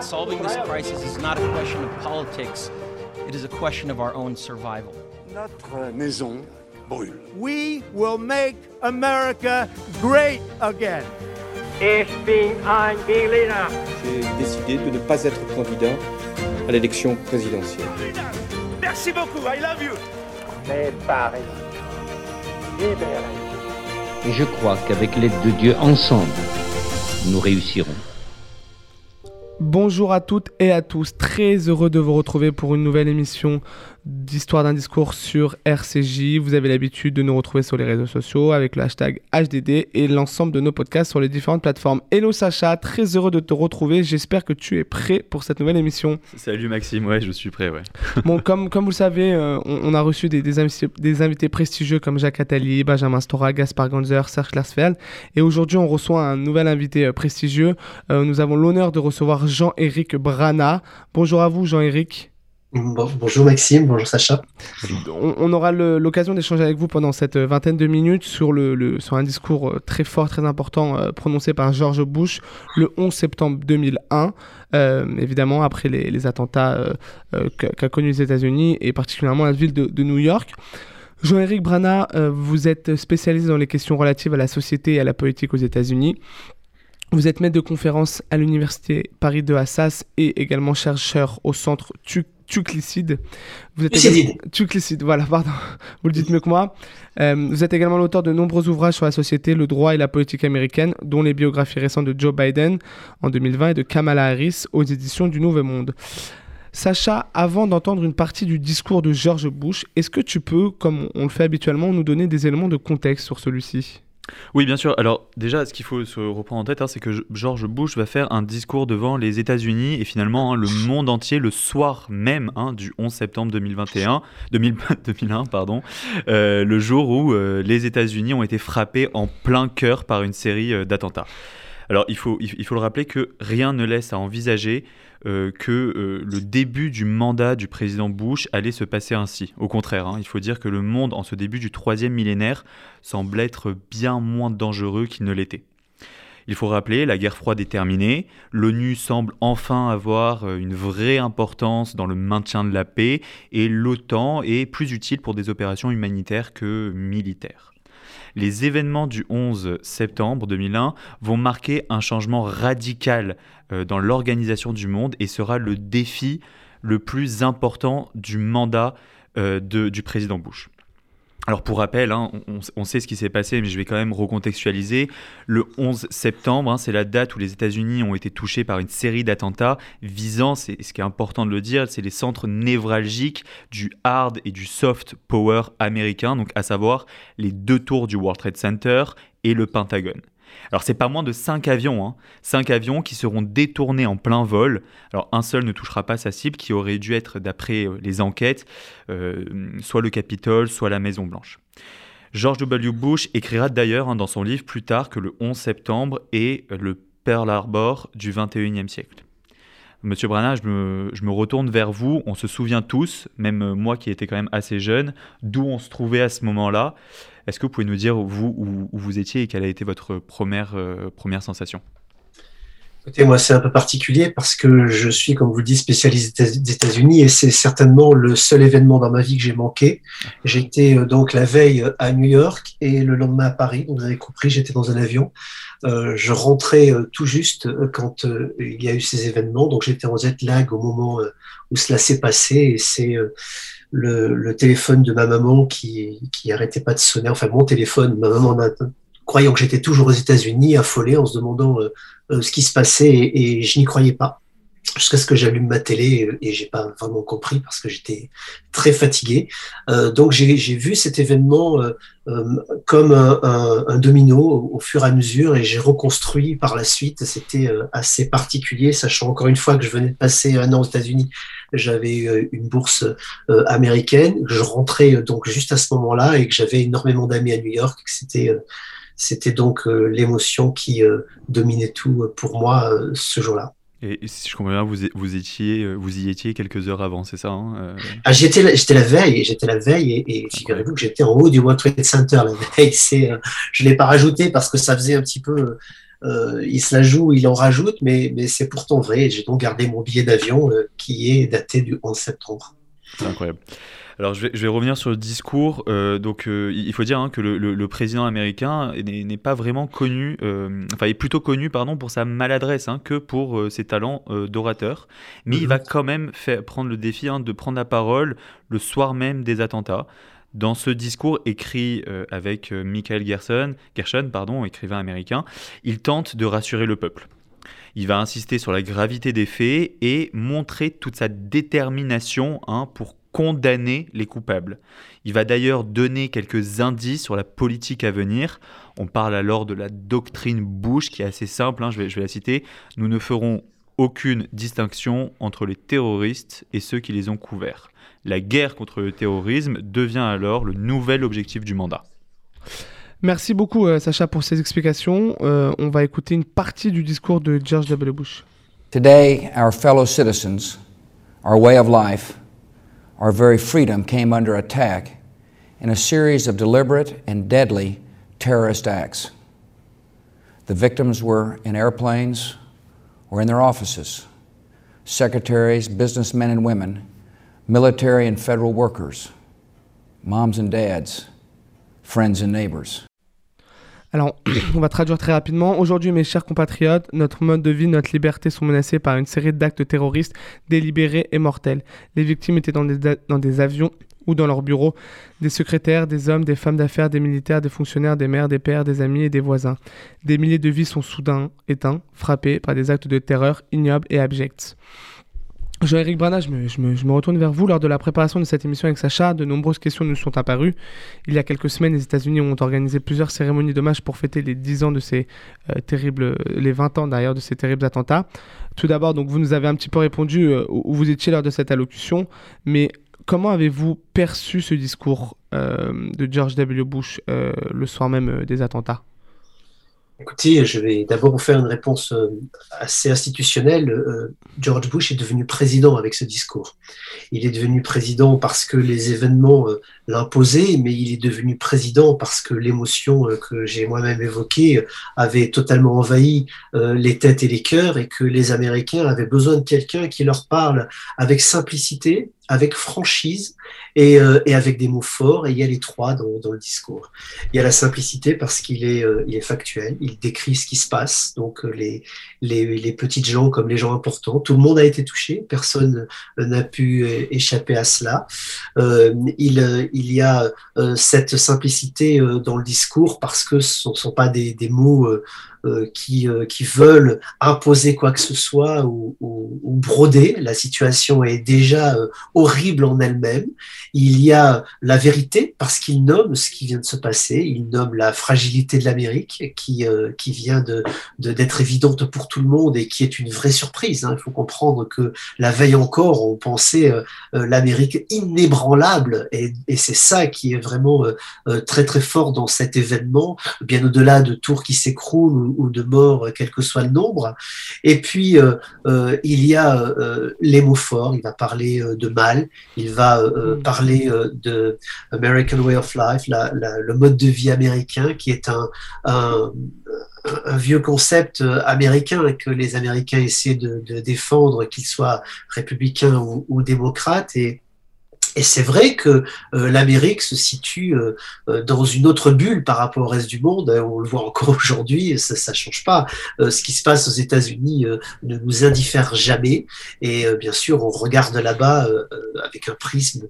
Solving this crisis is not a question of politics, it is a question of our own survival. Notre maison brûle. We will make America great again. Ich bin ein Berliner. J'ai décidé de ne pas être candidat à l'élection présidentielle. Merci beaucoup, I love you. Mais Paris, libéré. Et je crois qu'avec l'aide de Dieu, ensemble, nous réussirons. Bonjour à toutes et à tous, très heureux de vous retrouver pour une nouvelle émission d'Histoire d'un discours sur RCJ. Vous avez l'habitude de nous retrouver sur les réseaux sociaux avec le hashtag HDD et l'ensemble de nos podcasts sur les différentes plateformes. Hello Sacha, très heureux de te retrouver. J'espère que tu es prêt pour cette nouvelle émission. Salut Maxime, ouais, je suis prêt, ouais. bon, comme, comme vous le savez, euh, on, on, a reçu des, des, invités, des, invités, prestigieux comme Jacques Attali, Benjamin Stora, Gaspard Ganzer, Serge Klarsfeld. Et aujourd'hui, on reçoit un nouvel invité euh, prestigieux. Euh, nous avons l'honneur de recevoir Jean-Éric Brana. Bonjour à vous, Jean-Éric. Bonjour Maxime, bonjour Sacha. On, aura l'occasion d'échanger avec vous pendant cette vingtaine de minutes sur, un discours euh, très fort, très important euh, prononcé par George Bush le 11 septembre 2001, euh, évidemment après les, attentats euh, euh, qu'a connus les États-Unis et particulièrement la ville de, de New York. Jean-Éric Brana, vous êtes spécialisé dans les questions relatives à la société et à la politique aux États-Unis. Vous êtes maître de conférence à l'université Paris de Assas et également chercheur au centre TUC Tuclicide. Vous êtes. Tuclicide, voilà, pardon. Vous le dites mieux que moi. Euh, vous êtes également l'auteur de nombreux ouvrages sur la société, le droit et la politique américaine, dont les biographies récentes de Joe Biden en 2020 et de Kamala Harris aux éditions du Nouveau Monde. Sacha, avant d'entendre une partie du discours de George Bush, est-ce que tu peux, comme on le fait habituellement, nous donner des éléments de contexte sur celui-ci? Oui, bien sûr. Alors déjà, ce qu'il faut se reprendre en tête, hein, c'est que George Bush va faire un discours devant les États-Unis et finalement hein, le monde entier le soir même hein, du 11 septembre 2021, 2000, 2001, pardon, euh, le jour où euh, les États-Unis ont été frappés en plein cœur par une série euh, d'attentats. Alors il faut, il faut le rappeler que rien ne laisse à envisager euh, que euh, le début du mandat du président Bush allait se passer ainsi. Au contraire, hein, il faut dire que le monde en ce début du troisième millénaire semble être bien moins dangereux qu'il ne l'était. Il faut rappeler, la guerre froide est terminée, l'ONU semble enfin avoir euh, une vraie importance dans le maintien de la paix et l'OTAN est plus utile pour des opérations humanitaires que militaires les événements du 11 septembre 2001 vont marquer un changement radical euh, dans l'organisation du monde et sera le défi le plus important du mandat euh, du président Bush. Alors pour rappel, hein, on, sait ce qui s'est passé, mais je vais quand même recontextualiser. Le 11 septembre, hein, c'est la date où les États-Unis ont été touchés par une série d'attentats visant, c'est ce qui est important de le dire, c'est les centres névralgiques du hard et du soft power américain, donc à savoir les deux tours du World Trade Center et le Pentagone. Alors c'est pas moins de 5 avions, hein. 5 avions qui seront détournés en plein vol. Alors un seul ne touchera pas sa cible qui aurait dû être, d'après euh, les enquêtes, euh, soit le Capitole, soit la Maison Blanche. George W. Bush écrira d'ailleurs hein, dans son livre plus tard que le 11 septembre est le Pearl Harbor du 21e siècle. Monsieur Brana, je me, je me, retourne vers vous. On se souvient tous, même moi qui étais quand même assez jeune, d'où on se trouvait à ce moment-là. Est-ce que vous pouvez nous dire, vous, où, vous étiez et quelle a été votre première, euh, première sensation? Écoutez, moi, c'est un peu particulier parce que je suis, comme vous le dites, spécialiste des États-Unis et c'est certainement le seul événement dans ma vie que j'ai manqué. J'étais euh, donc la veille à New York et le lendemain à Paris. Vous avez compris, j'étais dans un avion. Euh, je rentrais euh, tout juste euh, quand il y a eu ces événements. Donc, j'étais en jet lag au moment où cela s'est passé et c'est le, téléphone de ma maman qui, qui arrêtait pas de sonner. Enfin, mon téléphone, ma maman croyant que j'étais toujours aux États-Unis, affolée en se demandant ce qui se passait et je n'y croyais pas jusqu'à ce que j'allume ma télé et j'ai pas vraiment compris parce que j'étais très fatigué. Euh, donc j'ai vu cet événement euh, euh, comme un, un, un, domino au, fur et à mesure et j'ai reconstruit par la suite. C'était assez particulier, sachant encore une fois que je venais de passer un an aux États-Unis. J'avais une bourse américaine, je rentrais donc juste à ce moment-là et que j'avais énormément d'amis à New York. C'était c'était donc l'émotion qui dominait tout pour moi ce jour-là. Et si je comprends bien, vous, vous, étiez, euh, vous y étiez quelques heures avant, c'est ça hein, euh ah, J'étais la, la veille, j'étais la veille, et, et figurez-vous que j'étais en haut du World Trade Center la veille. C'est, euh, je l'ai pas rajouté parce que ça faisait un petit peu, euh, il se la joue, il en rajoute, mais, mais c'est pourtant vrai. J'ai donc gardé mon billet d'avion qui est daté du 11 septembre. C'est incroyable. Alors je vais, je vais, revenir sur le discours. Euh, donc euh, il faut dire hein, que le, le, président américain n'est pas vraiment connu, euh, enfin est plutôt connu pardon pour sa maladresse hein, que pour euh, ses talents d'orateur. Mais il mhm. va quand même faire, prendre le défi hein, de prendre la parole le soir même des attentats. Dans ce discours écrit avec Michael Gerson, Gershon, pardon, écrivain américain, il tente de rassurer le peuple. Il va insister sur la gravité des faits et montrer toute sa détermination hein, pour condamner les coupables. Il va d'ailleurs donner quelques indices sur la politique à venir. On parle alors de la doctrine Bush qui est assez simple, hein, je, vais, je vais la citer. Nous ne ferons aucune distinction entre les terroristes et ceux qui les ont couverts. La guerre contre le terrorisme devient alors le nouvel objectif du mandat. Merci beaucoup euh, Sacha pour ces explications. Euh, on va écouter une partie du discours de George W. Bush. Today, our fellow citizens, our way of life, our very freedom came under attack in a series of deliberate and deadly terrorist acts. The victims were in airplanes or in their offices, secretaries, businessmen and women, military and federal workers, moms and dads, friends and neighbors. Alors, on va traduire très rapidement. Aujourd'hui, mes chers compatriotes, notre mode de vie, notre liberté sont menacés par une série d'actes terroristes délibérés et mortels. Les victimes étaient dans des, dans des avions ou dans leurs bureaux, des secrétaires, des hommes, des femmes d'affaires, des militaires, des fonctionnaires, des mères, des pères, des amis et des voisins. Des milliers de vies sont soudain éteints, frappés par des actes de terreur ignobles et abjects. Jean-Éric Brana, je me, retourne vers vous. Lors de la préparation de cette émission avec Sacha, de nombreuses questions nous sont apparues. Il y a quelques semaines, les États-Unis ont organisé plusieurs cérémonies d'hommage pour fêter les 10 ans de ces euh, terribles, les 20 ans d'ailleurs de ces terribles attentats. Tout d'abord, donc vous nous avez un petit peu répondu euh, où vous étiez lors de cette allocution, mais comment avez-vous perçu ce discours euh, de George W. Bush le soir même des attentats? Écoutez, je vais d'abord vous faire une réponse euh, assez institutionnelle. Euh, George Bush est devenu président avec ce discours. Il est devenu président parce que les événements euh, l'imposaient, mais il est devenu président parce que l'émotion que j'ai moi-même évoquée avait totalement envahi les têtes et les cœurs et que les Américains avaient besoin de quelqu'un qui leur parle avec simplicité, avec franchise et, euh, et, avec des mots forts. Et il y a les trois dans, dans le discours. Il y a la simplicité parce qu'il est, euh, il est factuel, il décrit ce qui se passe. Donc euh, les, les, les, petites gens comme les gens importants, tout le monde a été touché, personne n'a pu échapper à cela. il, il y a cette simplicité dans le discours parce que ce ne sont pas des, des mots euh, qui, euh, qui veulent imposer quoi que ce soit ou, ou, ou broder. La situation est déjà euh, horrible en elle-même. Il y a la vérité parce qu'il nomme ce qui vient de se passer. Il nomme la fragilité de l'Amérique qui, qui vient de d'être évidente pour tout le monde et qui est une vraie surprise. Hein. Il faut comprendre que la veille encore, on pensait l'Amérique inébranlable et, et c'est ça qui est vraiment très très fort dans cet événement, bien au-delà de tours qui s'écroulent ou, de morts, quel que soit le nombre. Et puis, euh, euh, il y a euh, les mots forts, il va parler de mal, il va mm. parler de American Way of Life, le mode de vie américain, qui est un, un, vieux concept américain que les Américains essaient de, défendre, qu'ils soient républicains ou, ou démocrates. Et, et c'est vrai que euh, l'Amérique se situe euh, euh, dans une autre bulle par rapport au reste du monde. On le voit encore aujourd'hui, ça ne change pas. ce qui se passe aux États-Unis ne nous indiffère jamais. Et bien sûr, on regarde là-bas avec un prisme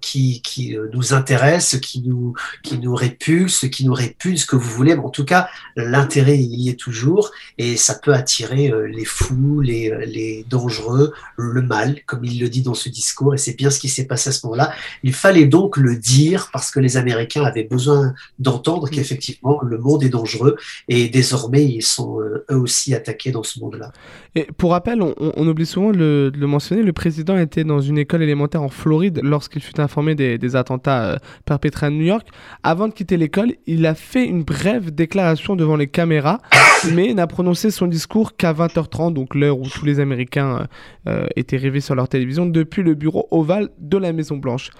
qui, nous intéresse, qui nous, qui nous répulse, qui nous répulse, que vous voulez. Mais en tout cas, l'intérêt, il y est toujours. Et ça peut attirer les fous, les, dangereux, le mal, comme il le dit dans ce discours. Et c'est bien ce qui s'est passé à ce moment-là. Il fallait donc le dire parce que les Américains avaient besoin d'entendre qu'effectivement le monde est dangereux et désormais ils sont eux aussi attaqués dans ce monde-là. Et pour rappel, on, on oublie souvent de le mentionner, le président était dans une école élémentaire en Floride lorsqu'il fut informé des, des attentats perpétrés à New York. Avant de quitter l'école, il a fait une brève déclaration devant les caméras, mais n'a prononcé son discours qu'à 20h30, donc l'heure où tous les Américains euh, étaient rêvés sur leur télévision, depuis le bureau ovale de la Maison-Blanche.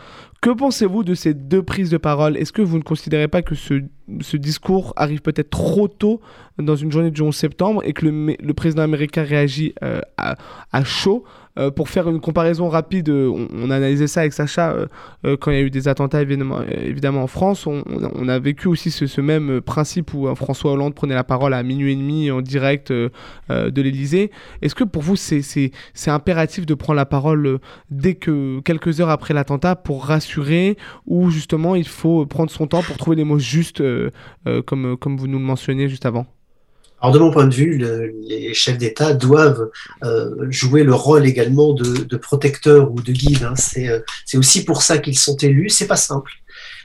Que pensez-vous de ces deux prises de parole? Est-ce que vous ne considérez pas que ce, discours arrive peut-être trop tôt dans une journée du 11 septembre et que le, président américain réagit euh, à, chaud? Euh, pour faire une comparaison rapide, on, on, a analysé ça avec Sacha euh, quand il y a eu des attentats évidemment, en France. On, a vécu aussi ce, même principe où François Hollande prenait la parole à minuit et demi en direct de l'Elysée. Est-ce que pour vous c'est impératif de prendre la parole dès que quelques heures après l'attentat pour rassurer ou justement il faut prendre son temps pour trouver les mots justes euh, euh, comme, comme vous nous le mentionniez juste avant? Alors de mon point de vue, le, les chefs d'État doivent euh, jouer le rôle également de, de protecteur ou de guide. Hein. C'est aussi pour ça qu'ils sont élus. C'est pas simple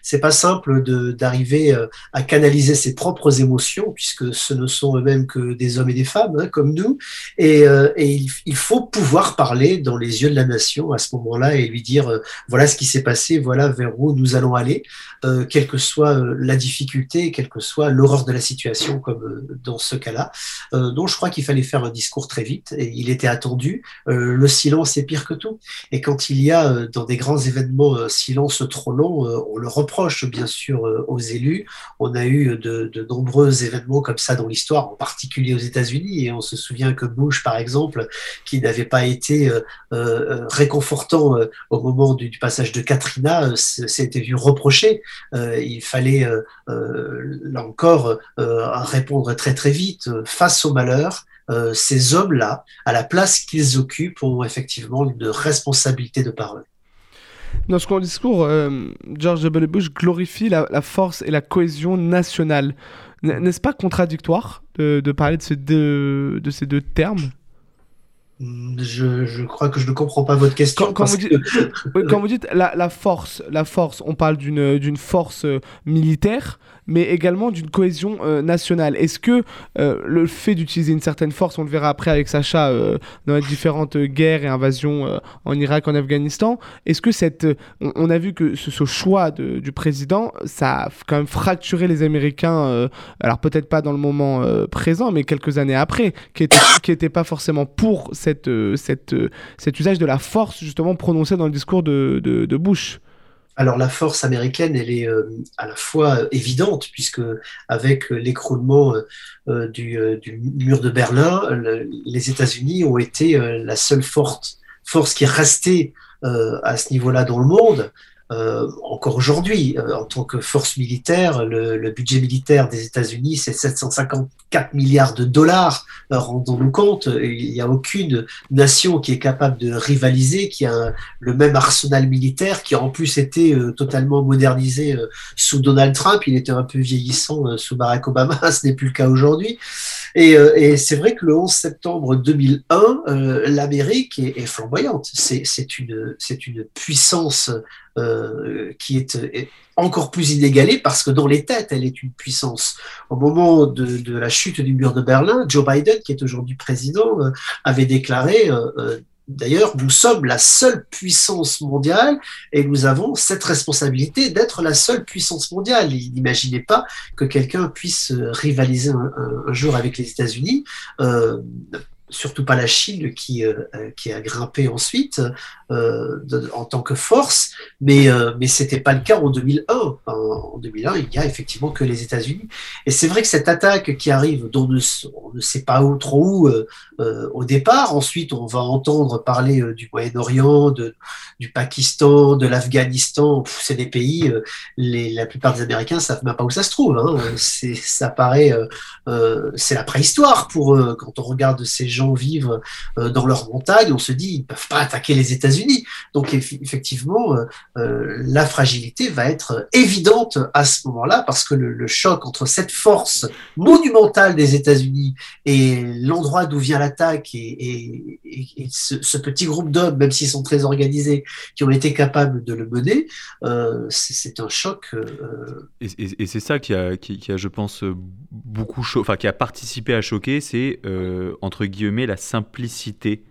c'est pas simple d'arriver euh, à canaliser ses propres émotions, puisque ce ne sont eux-mêmes que des hommes et des femmes, hein, comme nous. Et, euh, et il, faut pouvoir parler dans les yeux de la nation à ce moment-là et lui dire euh, voilà ce qui s'est passé, voilà vers où nous allons aller, euh, quelle que soit la difficulté, quelle que soit l'horreur de la situation, comme dans ce cas-là. donc je crois qu'il fallait faire un discours très vite et il était attendu. le silence est pire que tout. Et quand il y a dans des grands événements un silence trop long, on le reprend bien sûr, euh, aux élus. On a eu de, nombreux événements comme ça dans l'histoire, en particulier aux États-Unis. Et on se souvient que Bush, par exemple, qui n'avait pas été euh, euh, réconfortant au moment du, passage de Katrina, s'était vu reprocher. il fallait, là encore, répondre très très vite face au malheur. ces hommes-là, à la place qu'ils occupent, ont effectivement une responsabilité de parole. Dans son discours, euh, George W. Bush glorifie la, la, force et la cohésion nationale. N'est-ce pas contradictoire de, de parler de ces deux, de ces deux termes? Je, je, crois que je ne comprends pas votre question. Quand, quand, vous, dites, quand vous, dites, la, la, force, la force, on parle d'une force euh, militaire, mais également d'une cohésion euh, nationale. Est-ce que euh, le fait d'utiliser une certaine force, on le verra après avec Sacha euh, dans les différentes guerres et invasions en Irak, en Afghanistan, est-ce que cette, on, a vu que ce, choix de, du président, ça a quand même fracturé les Américains, alors peut-être pas dans le moment présent, mais quelques années après, qui n'étaient qui était pas forcément pour cette, cette, cet usage de la force justement prononcé dans le discours de, de Bush? Alors la force américaine, elle est euh, à la fois euh, évidente, puisque avec l'écroulement euh, du, du, mur de Berlin, le, les États-Unis ont été la seule force, force qui est restée à ce niveau-là dans le monde. Euh, encore aujourd'hui, euh, en tant que force militaire, le, budget militaire des États-Unis, c'est 754 milliards de dollars. Euh, rendons-nous compte, il n'y a aucune nation qui est capable de rivaliser, qui a le même arsenal militaire, qui a en plus été totalement modernisé sous Donald Trump. Il était un peu vieillissant sous Barack Obama, ce n'est plus le cas aujourd'hui. Et, c'est vrai que le 11 septembre 2001, l'Amérique est, flamboyante. C'est une, puissance euh, qui est, encore plus inégalée parce que dans les têtes, elle est une puissance. Au moment de, la chute du mur de Berlin, Joe Biden, qui est aujourd'hui président, euh, avait déclaré euh, D'ailleurs, nous sommes la seule puissance mondiale et nous avons cette responsabilité d'être la seule puissance mondiale. N'imaginez pas que quelqu'un puisse rivaliser un, jour avec les États-Unis. Euh, surtout pas la Chine qui, euh, qui a grimpé ensuite euh, en tant que force, mais, euh, mais ce n'était pas le cas en 2001. En, en, 2001, il n'y a effectivement que les États-Unis. Et c'est vrai que cette attaque qui arrive, dont on ne sait pas trop où euh, au départ, ensuite on va entendre parler euh, du Moyen-Orient, du Pakistan, de l'Afghanistan, c'est des pays, les, la plupart des Américains savent même pas où ça se trouve. Hein. ça paraît, c'est la préhistoire pour eux quand on regarde ces gens vivent dans leurs montagnes, on se dit ils ne peuvent pas attaquer les États-Unis. Donc effectivement, la fragilité va être évidente à ce moment-là parce que le, choc entre cette force monumentale des États-Unis et l'endroit d'où vient l'attaque et, ce, petit groupe d'hommes, même s'ils sont très organisés, qui ont été capables de le mener, c'est un choc. et, c'est ça qui a, qui, a, je pense, beaucoup enfin qui a participé à choquer, c'est euh, entre guillemets la simplicité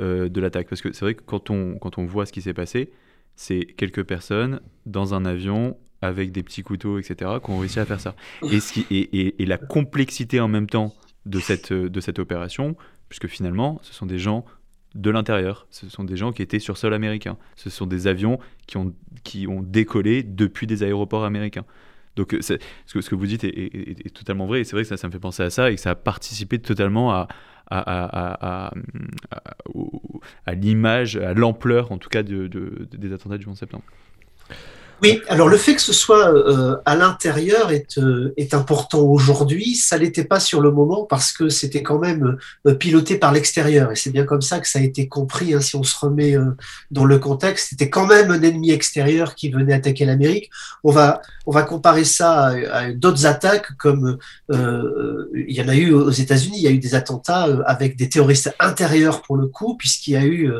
euh, de l'attaque. Parce que c'est vrai que quand on, quand on voit ce qui s'est passé, c'est quelques personnes dans un avion avec des petits couteaux, etc., qui ont réussi à faire ça. Et, la complexité en même temps de cette, de cette opération, puisque finalement, ce sont des gens de l'intérieur. Ce sont des gens qui étaient sur sol américain. Ce sont des avions qui ont, qui ont décollé depuis des aéroports américains. Donc ce que, ce que vous dites est, totalement vrai, et c'est vrai que ça, ça me fait penser à ça, et que ça a participé totalement à, à, à, l'image, à l'ampleur en tout cas de, des attentats du 11 septembre. Oui, alors le fait que ce soit euh, à l'intérieur est, euh, est important aujourd'hui. Ça l'était pas sur le moment parce que c'était quand même euh, piloté par l'extérieur. Et c'est bien comme ça que ça a été compris. Hein, si on se remet dans le contexte, c'était quand même un ennemi extérieur qui venait attaquer l'Amérique. On va, on va comparer ça à, d'autres attaques comme il y en a eu aux États-Unis. Il y a eu des attentats avec des terroristes intérieurs pour le coup, puisqu'il y a eu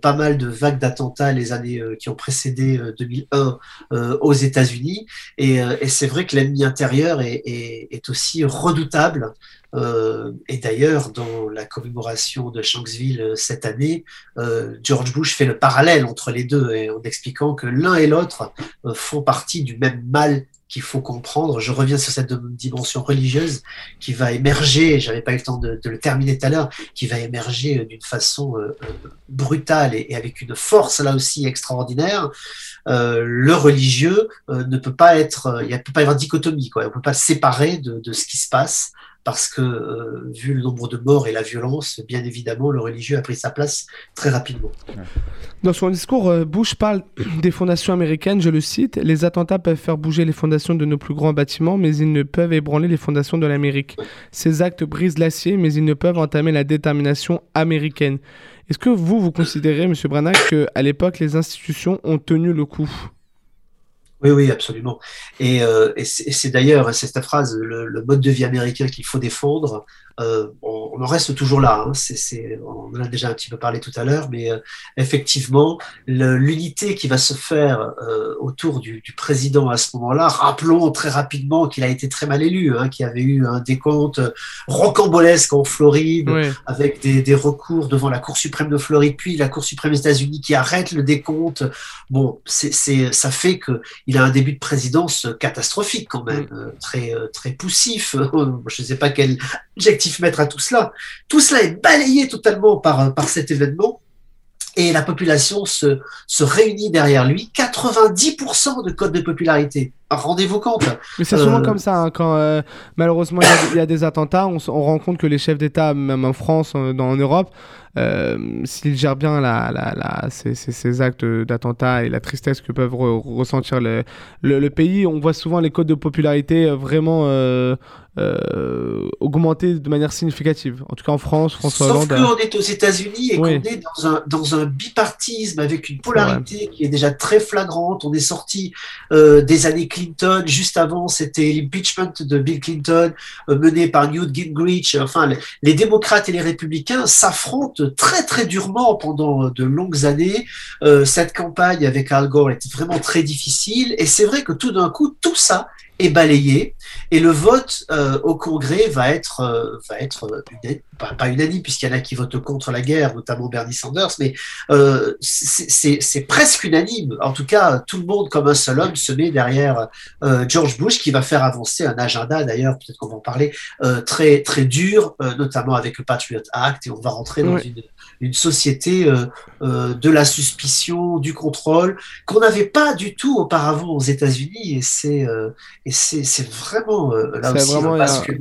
pas mal de vagues d'attentats les années qui ont précédé 2001 euh, aux États-Unis. Euh, et, c'est vrai que l'ennemi intérieur est, aussi redoutable. Euh, et d'ailleurs, dans la commémoration de Shanksville cette année, George Bush fait le parallèle entre les deux en expliquant que l'un et l'autre font partie du même mal qu'il faut comprendre. Je reviens sur cette dimension religieuse qui va émerger, j'avais pas eu le temps de, le terminer tout à l'heure, qui va émerger d'une façon brutale et, avec une force là aussi extraordinaire. Euh, le religieux euh, ne peut pas être, euh, il ne peut pas y avoir dichotomie. On ne peut pas le séparer de, ce qui se passe parce que vu le nombre de morts et la violence, bien évidemment, le religieux a pris sa place très rapidement. Dans son discours, Bush parle des fondations américaines, je le cite, Les attentats peuvent faire bouger les fondations de nos plus grands bâtiments, mais ils ne peuvent ébranler les fondations de l'Amérique. Ces actes brisent l'acier, mais ils ne peuvent entamer la détermination américaine. Est-ce que vous, vous considérez, M. Branagh, qu'à l'époque, les institutions ont tenu le coup? Oui, oui, absolument. Et, euh, c'est d'ailleurs, c'est cette phrase, le, mode de vie américain qu'il faut défendre, euh, on, en reste toujours là. Hein. C'est, on en a déjà un petit peu parlé tout à l'heure, mais euh, effectivement, l'unité qui va se faire euh, autour du, du, président à ce moment-là, rappelons très rapidement qu'il a été très mal élu, hein, qu'il y avait eu un décompte rocambolesque en Floride, avec des, des, recours devant la Cour suprême de Floride, puis la Cour suprême des États-Unis qui arrête le décompte. Bon, c'est, ça fait qu'il a un début de présidence catastrophique quand même, très, très poussif. Je ne sais pas quel adjectif mettre à tout cela. Tout cela est balayé totalement par, cet événement et la population se, se réunit derrière lui. 90% de code de popularité. Rendez-vous compte. Mais c'est souvent euh, comme ça. Hein, quand euh, malheureusement il y, a des attentats, on, on rend compte que les chefs d'État, même en France, en, en Europe, euh, s'ils gèrent bien la, la, la, ces, ces, actes d'attentat et la tristesse que peuvent ressentir le, le, pays, on voit souvent les codes de popularité vraiment euh, euh, augmenter de manière significative. En tout cas en France, François Sauf qu'on est aux États-Unis et qu'on est dans un, dans un bipartisme avec une polarité qui est déjà très flagrante. On est sorti des années Clinton. Juste avant, c'était l'impeachment de Bill Clinton mené par Newt Gingrich. Enfin, les, démocrates et les républicains s'affrontent très très durement pendant de longues années. Euh, cette campagne avec Al Gore était vraiment très difficile et c'est vrai que tout d'un coup, tout ça est balayé et le vote euh, au Congrès va être euh, va être pas, unanime puisqu'il y en a qui votent contre la guerre, notamment Bernie Sanders, mais c'est presque unanime. En tout cas, tout le monde comme un seul homme se met derrière George Bush qui va faire avancer un agenda d'ailleurs, peut-être qu'on va en parler, très très dur, notamment avec le Patriot Act et on va rentrer dans une une société euh, euh, de la suspicion, du contrôle, qu'on n'avait pas du tout auparavant aux États-Unis, et c'est euh, c'est vraiment là aussi vraiment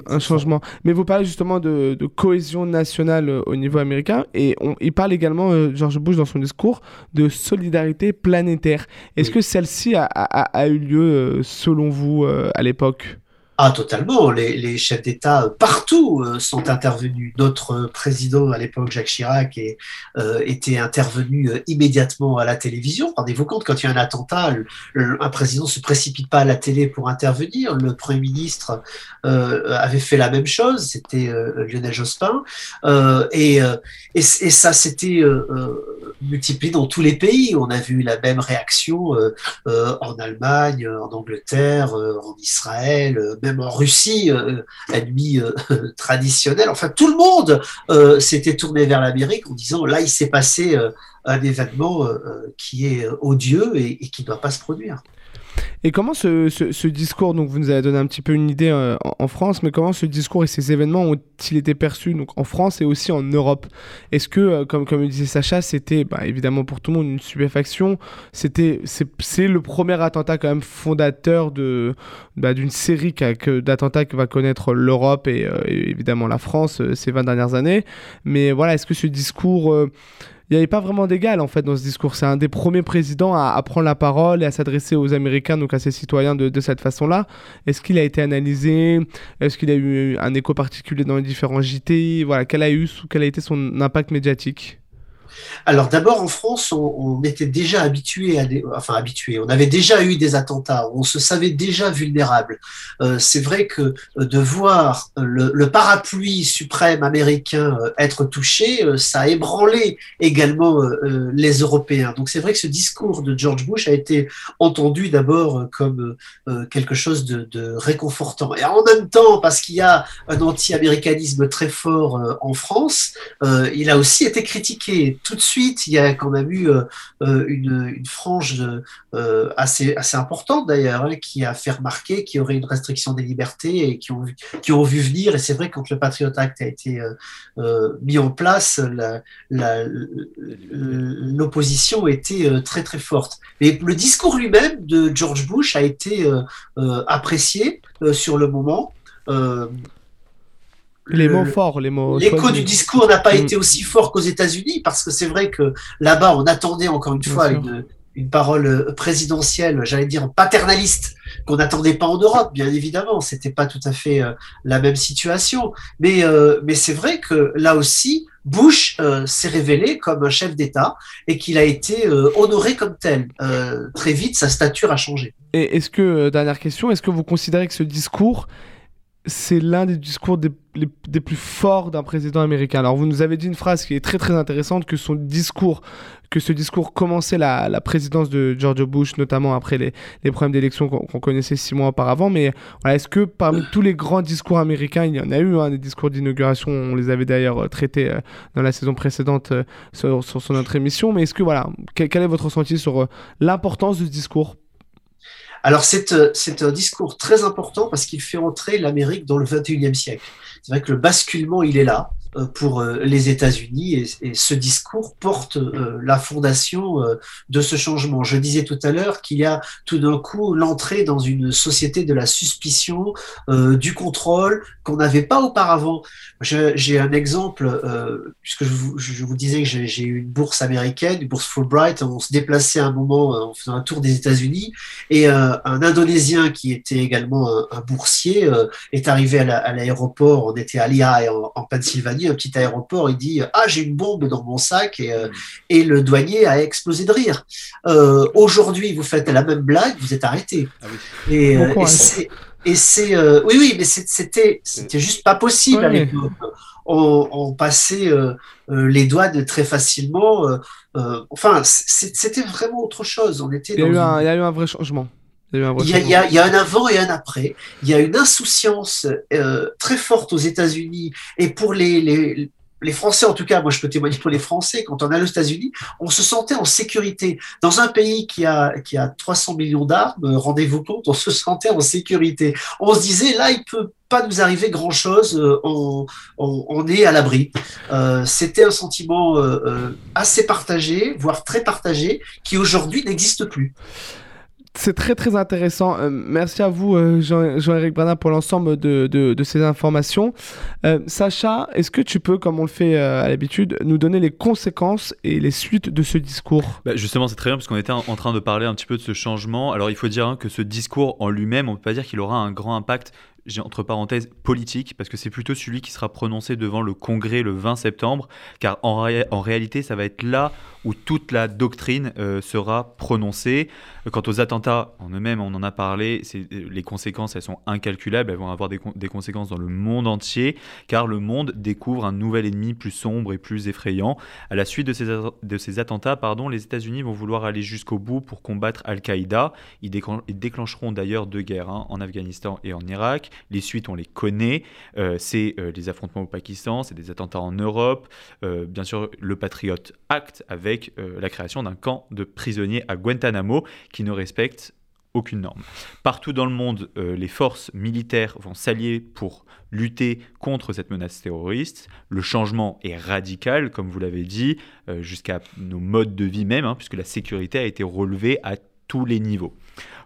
un, changement. Mais vous parlez justement de, de cohésion nationale au niveau américain, et on, il parle également George Bush dans son discours de solidarité planétaire. Est-ce que celle-ci a, a, a, eu lieu selon vous à l'époque? Ah, totalement. Les, chefs d'État euh, partout euh, sont intervenus. Notre président à l'époque, Jacques Chirac, est, euh, était intervenu euh, immédiatement à la télévision. Rendez-vous compte, quand il y a un attentat, un président se précipite pas à la télé pour intervenir. Le Premier ministre euh, avait fait la même chose. C'était euh, Lionel Jospin. Euh, et, euh, et, et ça euh, euh, multiplié dans tous les pays. On a vu la même réaction euh, euh, en Allemagne, en Angleterre, euh, en Israël, euh, même en Russie, euh, ennemi euh, traditionnel. Enfin, tout le monde euh, s'était tourné vers l'Amérique en disant là, il s'est passé euh, un événement euh, euh, qui est euh, odieux et qui ne doit pas se produire. Et comment ce, discours, donc vous nous avez donné un petit peu une idée euh, en, France, mais comment ce discours et ces événements ont-ils été perçus donc, en France et aussi en Europe? Est-ce que, euh, comme, comme le disait Sacha, c'était bah, évidemment pour tout le monde une stupéfaction? C'est, le premier attentat quand même fondateur bah, d'une série d'attentats que va connaître l'Europe et, euh, et évidemment la France ces 20 dernières années. Mais voilà, est-ce que ce discours... il n'y avait pas vraiment d'égal en fait dans ce discours. C'est un des premiers présidents à, prendre la parole et à s'adresser aux Américains, donc à ses citoyens de, de cette façon-là. Est-ce qu'il a été analysé? Est-ce qu'il a eu un écho particulier dans les différents JT Voilà, quel a eu, quel a été son impact médiatique? Alors d'abord en France, on, était déjà habitué à des, enfin habitué, on avait déjà eu des attentats, on se savait déjà vulnérable. Euh, c'est vrai que euh, de voir le, le parapluie suprême américain euh, être touché, euh, ça a ébranlé également euh, euh, les Européens. Donc c'est vrai que ce discours de George Bush a été entendu d'abord euh, comme euh, quelque chose de, réconfortant. Et en même temps, parce qu'il y a un anti-américanisme très fort euh, en France, euh, il a aussi été critiqué. Tout de suite, il y a quand même eu euh, euh, une, frange euh, assez, importante d'ailleurs, hein, qui a fait remarquer qu'il y aurait une restriction des libertés et qui ont vu, venir. Et c'est vrai, quand le Patriot Act a été mis en place, la- la- l'opposition était très très forte. Mais le discours lui-même de George Bush a été apprécié sur le moment. Les le- mots forts, les mots. L'écho du discours n'a pas Mm. été aussi fort qu'aux États-Unis parce que c'est vrai que là-bas, on attendait encore une Bien fois sûr. une, une parole euh, présidentielle, j'allais dire paternaliste, qu'on n'attendait pas en Europe, bien évidemment. C'était pas tout à fait euh, la même situation. Mais, euh, mais c'est vrai que là aussi, Bush euh, s'est révélé comme un chef d'État et qu'il a été honoré comme tel. Très vite, sa stature a changé. Et est-ce que, dernière question, est-ce que vous considérez que ce discours, c'est l'un des discours des, les- plus forts d'un président américain. Alors, vous nous avez dit une phrase qui est très très intéressante, que son discours, que ce discours commençait la, la présidence de George Bush, notamment après les, problèmes d'élection qu'on connaissait six mois auparavant. Mais est-ce que parmi tous les grands discours américains, il y en a eu hein, des discours d'inauguration, on les avait d'ailleurs euh, traités euh, dans la saison précédente euh, sur, notre émission, mais est-ce que, voilà, quel, est votre ressenti sur l'importance de ce discours? Alors c'est euh, c'est un discours très important parce qu'il fait entrer l'Amérique dans le 21e siècle. C'est vrai que le basculement, il est là pour euh, les États-Unis et, ce discours porte euh, la fondation euh, de ce changement. Je disais tout à l'heure qu'il y a tout d'un coup l'entrée dans une société de la suspicion, euh, du contrôle qu'on n'avait pas auparavant. J'ai un exemple, euh, puisque je vous, disais que j'ai eu une bourse américaine, une bourse Fulbright, on se déplaçait à un moment euh, en faisant un tour des États-Unis et euh, un Indonésien qui était également un, boursier euh, est arrivé à la- à l'aéroport. on était à en, en Pennsylvanie, un petit aéroport. Il dit ah j'ai une bombe dans mon sac et, euh, et le douanier a explosé de rire. Euh, Aujourd'hui vous faites la même blague, vous êtes arrêté. Et, Bon euh, et courage. c'est et c'est euh, oui oui mais c'était c'était juste pas possible à Ouais. l'époque. On, on passait euh, euh, les douanes très facilement. euh, euh, enfin c'était vraiment autre chose. On était il y, a dans eu une- un, il y a eu un vrai changement. Il y a un vrai il y, a, il y changement. a- il y a un avant et un après. Il y a une insouciance euh, très forte aux États-Unis et pour les, les, les Français, en tout cas, moi je peux témoigner pour les Français, quand on allait aux États-Unis, on se sentait en sécurité. Dans un pays qui a, qui a 300 millions d'armes, euh, rendez-vous compte, on se sentait en sécurité. On se disait, là, il peut pas nous arriver grand-chose, euh, on, on, on est à l'abri. Euh, C'était un sentiment euh, assez partagé, voire très partagé, qui aujourd'hui n'existe plus. C'est très très intéressant. Euh, merci à vous, euh, Jean- Jean-Éric Bradin, pour l'ensemble de, ces informations. Euh, Sacha, est-ce que tu peux, comme on le fait à l'habitude, nous donner les conséquences et les suites de ce discours? Bah, justement, c'est très bien parce qu'on était en en train de parler un petit peu de ce changement. Alors, il faut dire hein, que ce discours en lui-même, on ne peut pas dire qu'il aura un grand impact j'ai entre parenthèses politique, parce que c'est plutôt celui qui sera prononcé devant le Congrès le 20 septembre, car en, en réalité, ça va être là où toute la doctrine euh, sera prononcée. Quant aux attentats en eux-mêmes, on en a parlé, les conséquences, elles sont incalculables, elles vont avoir des, des, conséquences dans le monde entier, car le monde découvre un nouvel ennemi plus sombre et plus effrayant. À la suite de ces, de ces attentats, pardon, les États-Unis vont vouloir aller jusqu'au bout pour combattre Al-Qaïda. Ils, déclencheront d'ailleurs deux guerres, hein, en Afghanistan et en Irak. Les suites, on les connaît. Euh, c'est euh, les affrontements au Pakistan, c'est des attentats en Europe. bien sûr, le Patriot Act avec euh, la création d'un camp de prisonniers à Guantanamo qui ne respecte aucune norme. Partout dans le monde, euh, les forces militaires vont s'allier pour lutter contre cette menace terroriste. Le changement est radical, comme vous l'avez dit, euh, jusqu'à nos modes de vie même, hein, puisque la sécurité a été relevée à tous les niveaux.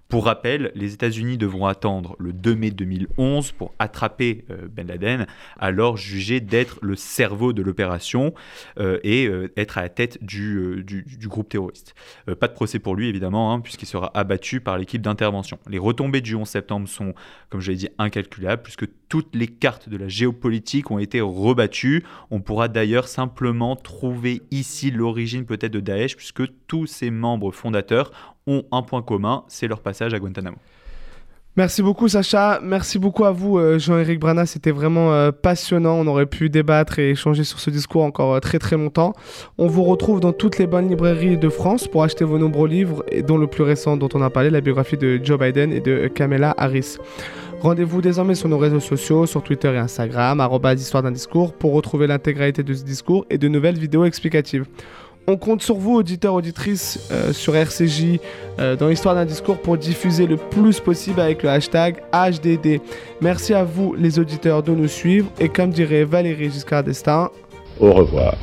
Pour rappel, les États-Unis devront attendre le 2 mai 2011 pour attraper euh, Ben Laden, alors jugé d'être le cerveau de l'opération euh, et euh, être à la tête du, groupe terroriste. pas de procès pour lui, évidemment, hein, puisqu'il sera abattu par l'équipe d'intervention. Les retombées du 11 septembre sont, comme je l'ai dit, incalculables, puisque toutes les cartes de la géopolitique ont été rebattues. On pourra d'ailleurs simplement trouver ici l'origine peut-être de Daesh, puisque tous ses membres fondateurs ont un point commun, c'est leur passage à Guantanamo. Merci beaucoup Sacha, merci beaucoup à vous euh, Jean-Éric Brana, c'était vraiment euh, passionnant, on aurait pu débattre et échanger sur ce discours encore euh, très très longtemps. On vous retrouve dans toutes les bonnes librairies de France pour acheter vos nombreux livres, dont le plus récent dont on a parlé, la biographie de Joe Biden et de Kamala Harris. Rendez-vous désormais sur nos réseaux sociaux, sur Twitter et Instagram, histoire d'un discours, pour retrouver l'intégralité de ce discours et de nouvelles vidéos explicatives. On compte sur vous, auditeurs, auditrices, euh, sur RCJ, euh, dans l'histoire d'un discours, pour diffuser le plus possible avec le hashtag HDD. Merci à vous, les auditeurs, de nous suivre. Et comme dirait Valérie Giscard d'Estaing, au revoir.